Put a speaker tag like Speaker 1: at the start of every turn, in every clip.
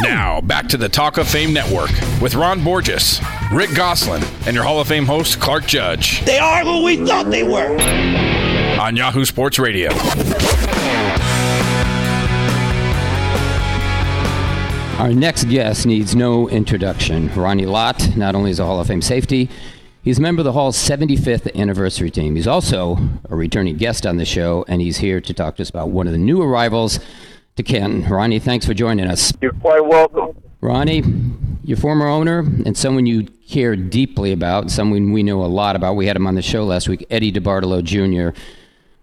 Speaker 1: Now, back to the Talk of Fame Network with Ron Borges, Rick Gosselin, and your Hall of Fame host, Clark Judge.
Speaker 2: They are who we thought they were.
Speaker 1: On Yahoo Sports Radio.
Speaker 3: Our next guest needs no introduction. Ronnie Lott not only is a Hall of Fame safety, he's a member of the Hall's 75th anniversary team. He's also a returning guest on the show, and he's here to talk to us about one of the new arrivals to Canton. Ronnie, thanks for joining us.
Speaker 4: You're quite welcome.
Speaker 3: Ronnie, your former owner and someone you care deeply about, someone we know a lot about. We had him on the show last week, Eddie DeBartolo Jr.,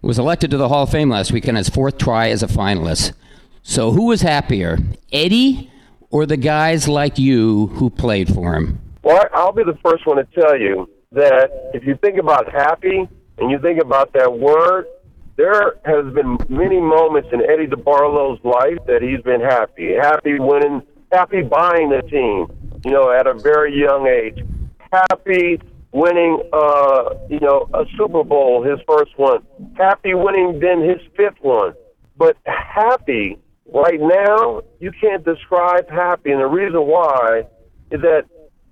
Speaker 3: was elected to the Hall of Fame last week on his fourth try as a finalist. So who was happier, Eddie or the guys like you who played for him?
Speaker 4: Well, I'll be the first one to tell you that if you think about happy and you think about that word, there has been many moments in Eddie DeBartolo's life that he's been happy, happy winning, happy buying the team, you know, at a very young age, happy winning, uh, you know, a Super Bowl, his first one, happy winning then his fifth one, but happy right now, you can't describe happy, and the reason why is that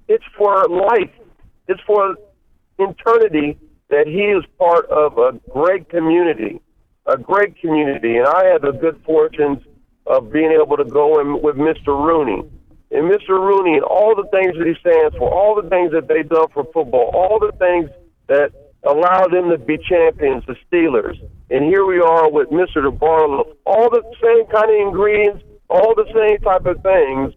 Speaker 4: it's for life. It's for eternity that he is part of a great community, a great community. And I had the good fortunes of being able to go in with Mr. Rooney. And Mr. Rooney and all the things that he stands for, all the things that they've done for football, all the things that allow them to be champions, the Steelers. And here we are with Mr. DeBartolo, all the same kind of ingredients, all the same type of things.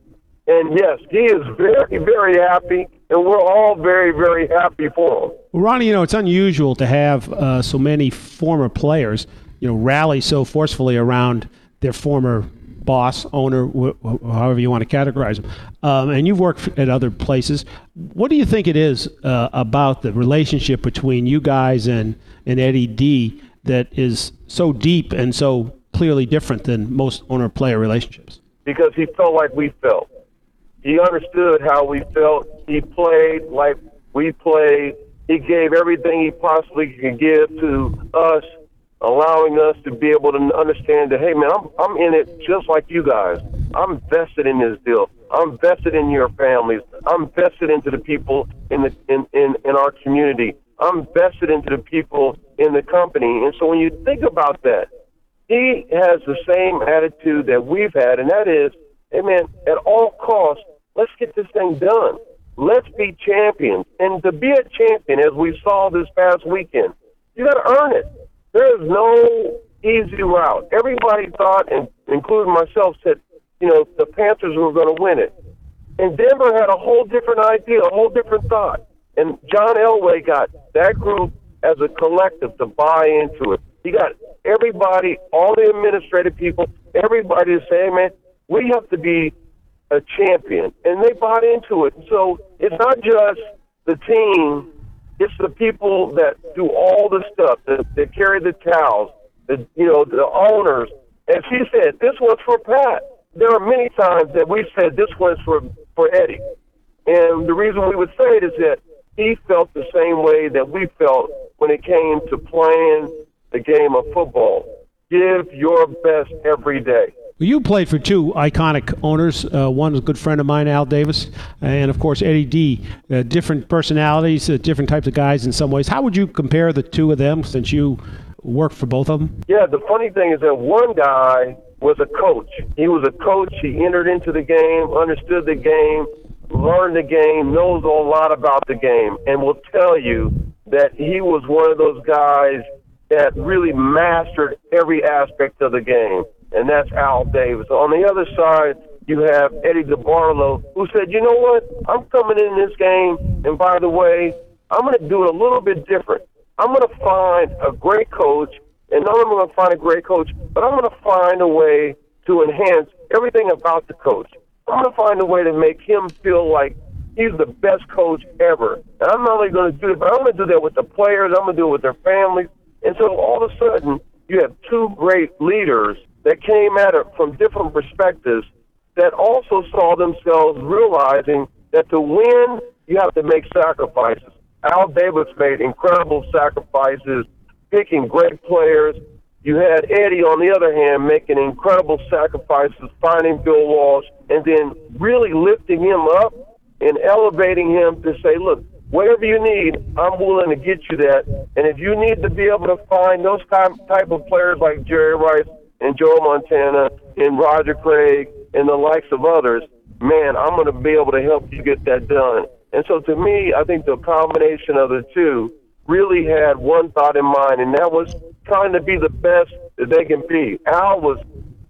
Speaker 4: And yes, he is very, very happy, and we're all very, very happy for him.
Speaker 5: Well, Ronnie, you know, it's unusual to have uh, so many former players, you know, rally so forcefully around their former boss, owner, wh- however you want to categorize them. Um, and you've worked at other places. What do you think it is uh, about the relationship between you guys and, and Eddie D that is so deep and so clearly different than most owner player relationships?
Speaker 4: Because he felt like we felt. He understood how we felt. He played like we played. He gave everything he possibly could give to us, allowing us to be able to understand that, hey, man, I'm, I'm in it just like you guys. I'm vested in this deal. I'm vested in your families. I'm vested into the people in the in, in, in our community. I'm vested into the people in the company. And so when you think about that, he has the same attitude that we've had, and that is, hey man, at all costs, let's get this thing done. Let's be champions. And to be a champion, as we saw this past weekend, you got to earn it. There is no easy route. Everybody thought, and including myself, said, you know, the Panthers were going to win it. And Denver had a whole different idea, a whole different thought. And John Elway got that group as a collective to buy into it. He got everybody, all the administrative people, everybody to say, man, we have to be a champion. And they bought into it. So it's not just the team, it's the people that do all the stuff, that, that carry the towels, the, you know, the owners. And she said, this one's for Pat. There are many times that we said this one's for, for Eddie. And the reason we would say it is that he felt the same way that we felt when it came to playing the game of football. Give your best every day.
Speaker 5: You played for two iconic owners. Uh, one was a good friend of mine, Al Davis, and of course Eddie D. Uh, different personalities, uh, different types of guys in some ways. How would you compare the two of them since you worked for both of them?
Speaker 4: Yeah, the funny thing is that one guy was a coach. He was a coach. He entered into the game, understood the game, learned the game, knows a lot about the game, and will tell you that he was one of those guys that really mastered every aspect of the game and that's Al Davis. On the other side, you have Eddie DeBartolo, who said, you know what? I'm coming in this game, and by the way, I'm going to do it a little bit different. I'm going to find a great coach, and not only am I going to find a great coach, but I'm going to find a way to enhance everything about the coach. I'm going to find a way to make him feel like he's the best coach ever. And I'm not only going to do it, but I'm going to do that with the players. I'm going to do it with their families. And so all of a sudden, you have two great leaders that came at it from different perspectives that also saw themselves realizing that to win, you have to make sacrifices. Al Davis made incredible sacrifices, picking great players. You had Eddie, on the other hand, making incredible sacrifices, finding Bill Walsh, and then really lifting him up and elevating him to say, look, whatever you need, I'm willing to get you that. And if you need to be able to find those type of players like Jerry Rice and Joe Montana and Roger Craig and the likes of others, man, I'm going to be able to help you get that done. And so to me, I think the combination of the two really had one thought in mind, and that was trying to be the best that they can be. Al was,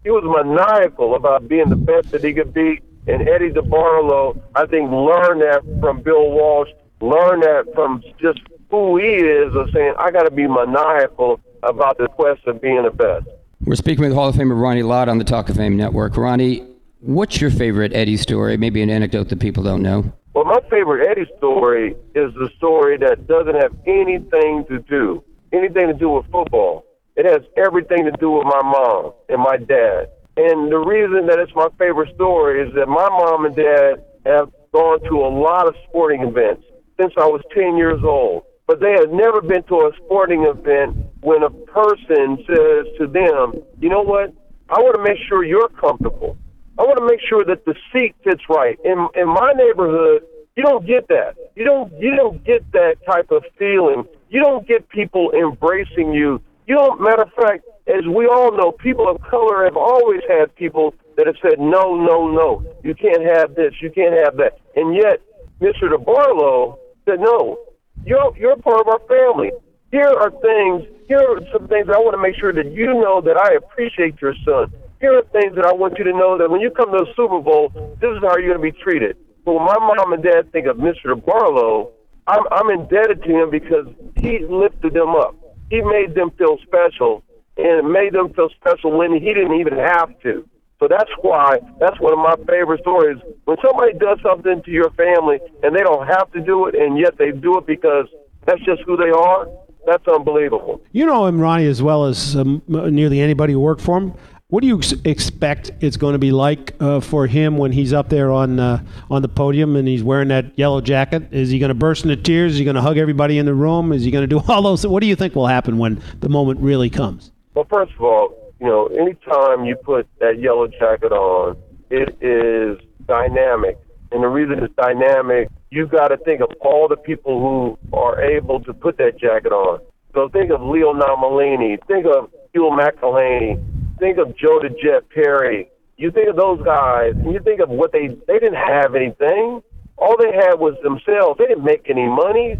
Speaker 4: he was maniacal about being the best that he could be. And Eddie DeBartolo, I think, learned that from Bill Walsh, learned that from just who he is of saying, I got to be maniacal about the quest of being the best.
Speaker 3: We're speaking with Hall of Famer Ronnie Lott on the Talk of Fame Network. Ronnie, what's your favorite Eddie story? Maybe an anecdote that people don't know.
Speaker 4: Well, my favorite Eddie story is the story that doesn't have anything to do, anything to do with football. It has everything to do with my mom and my dad. And the reason that it's my favorite story is that my mom and dad have gone to a lot of sporting events since I was 10 years old. But they have never been to a sporting event when a person says to them, you know what? I want to make sure you're comfortable. I want to make sure that the seat fits right. In in my neighborhood, you don't get that. You don't you don't get that type of feeling. You don't get people embracing you. You don't. Matter of fact, as we all know, people of color have always had people that have said no, no, no. You can't have this. You can't have that. And yet, Mr. DeBartolo said no. You're you're part of our family. Here are things. Here are some things I want to make sure that you know that I appreciate your son here are things that I want you to know that when you come to the Super Bowl, this is how you're going to be treated. But when my mom and dad think of Mr. Barlow, I'm, I'm indebted to him because he lifted them up. He made them feel special and it made them feel special when he didn't even have to. So that's why that's one of my favorite stories. When somebody does something to your family and they don't have to do it, and yet they do it because that's just who they are. That's unbelievable.
Speaker 5: You know him, Ronnie, as well as um, nearly anybody who worked for him. What do you expect it's going to be like uh, for him when he's up there on uh, on the podium and he's wearing that yellow jacket? Is he going to burst into tears? Is he going to hug everybody in the room? Is he going to do all those? What do you think will happen when the moment really comes?
Speaker 4: Well, first of all, you know, anytime you put that yellow jacket on, it is dynamic, and the reason it's dynamic, you've got to think of all the people who are able to put that jacket on. So think of Leo Nomellini, think of Hugh McElhenny, think of Joe the Perry, you think of those guys, and you think of what they they didn't have anything. All they had was themselves. They didn't make any money,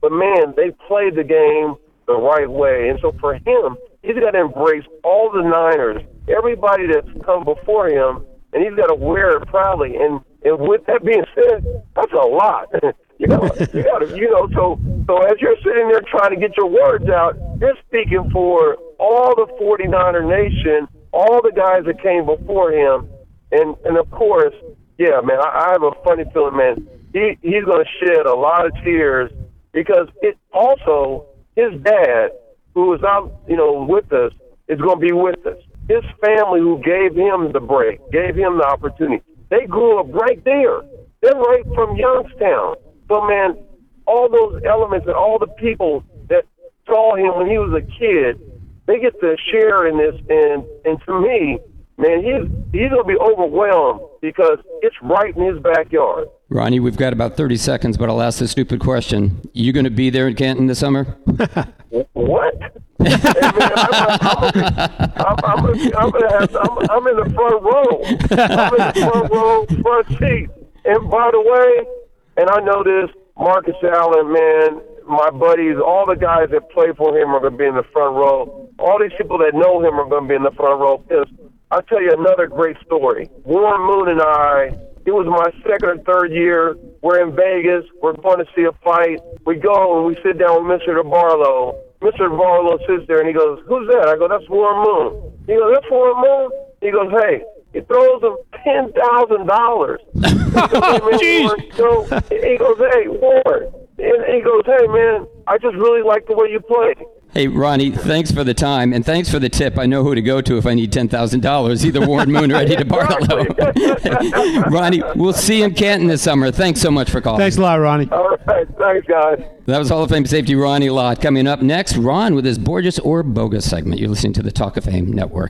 Speaker 4: but man, they played the game the right way. And so for him, he's got to embrace all the Niners, everybody that's come before him, and he's got to wear it proudly. And and with that being said, that's a lot. you know, you got to, you know. So so as you're sitting there trying to get your words out, you're speaking for all the 49er nation, all the guys that came before him, and and of course, yeah, man, I, I have a funny feeling, man. He he's going to shed a lot of tears because it also his dad, who was out, you know, with us, is going to be with us. His family, who gave him the break, gave him the opportunity, they grew up right there. They're right from Youngstown. So, man, all those elements and all the people that saw him when he was a kid they get to share in this, and and to me, man, he's he's gonna be overwhelmed because it's right in his backyard.
Speaker 3: Ronnie, we've got about thirty seconds, but I'll ask a stupid question. You going to be there in Canton this summer?
Speaker 4: what? I'm in the front row. I'm in the front row, front seat. And by the way, and I know this, Marcus Allen, man, my buddies, all the guys that play for him are going to be in the front row. All these people that know him are going to be in the front row. Because I'll tell you another great story. Warren Moon and I, it was my second or third year. We're in Vegas. We're going to see a fight. We go and we sit down with Mr. DeBartolo. Mr. DeBartolo sits there and he goes, Who's that? I go, That's Warren Moon. He goes, That's Warren Moon? He goes, Hey, he throws him ten thousand dollars. So he goes, "Hey, Warren," and he goes, "Hey, man, I just really like the way you play."
Speaker 3: Hey, Ronnie, thanks for the time and thanks for the tip. I know who to go to if I need $10,000, either Warren Moon or Eddie DeBartolo. Ronnie, we'll see you in Canton this summer. Thanks so much for calling.
Speaker 5: Thanks a lot, Ronnie.
Speaker 4: All right. Thanks, guys.
Speaker 3: That was Hall of Fame safety Ronnie Lott. Coming up next, Ron with his Borges or Bogus segment. You're listening to the Talk of Fame Network.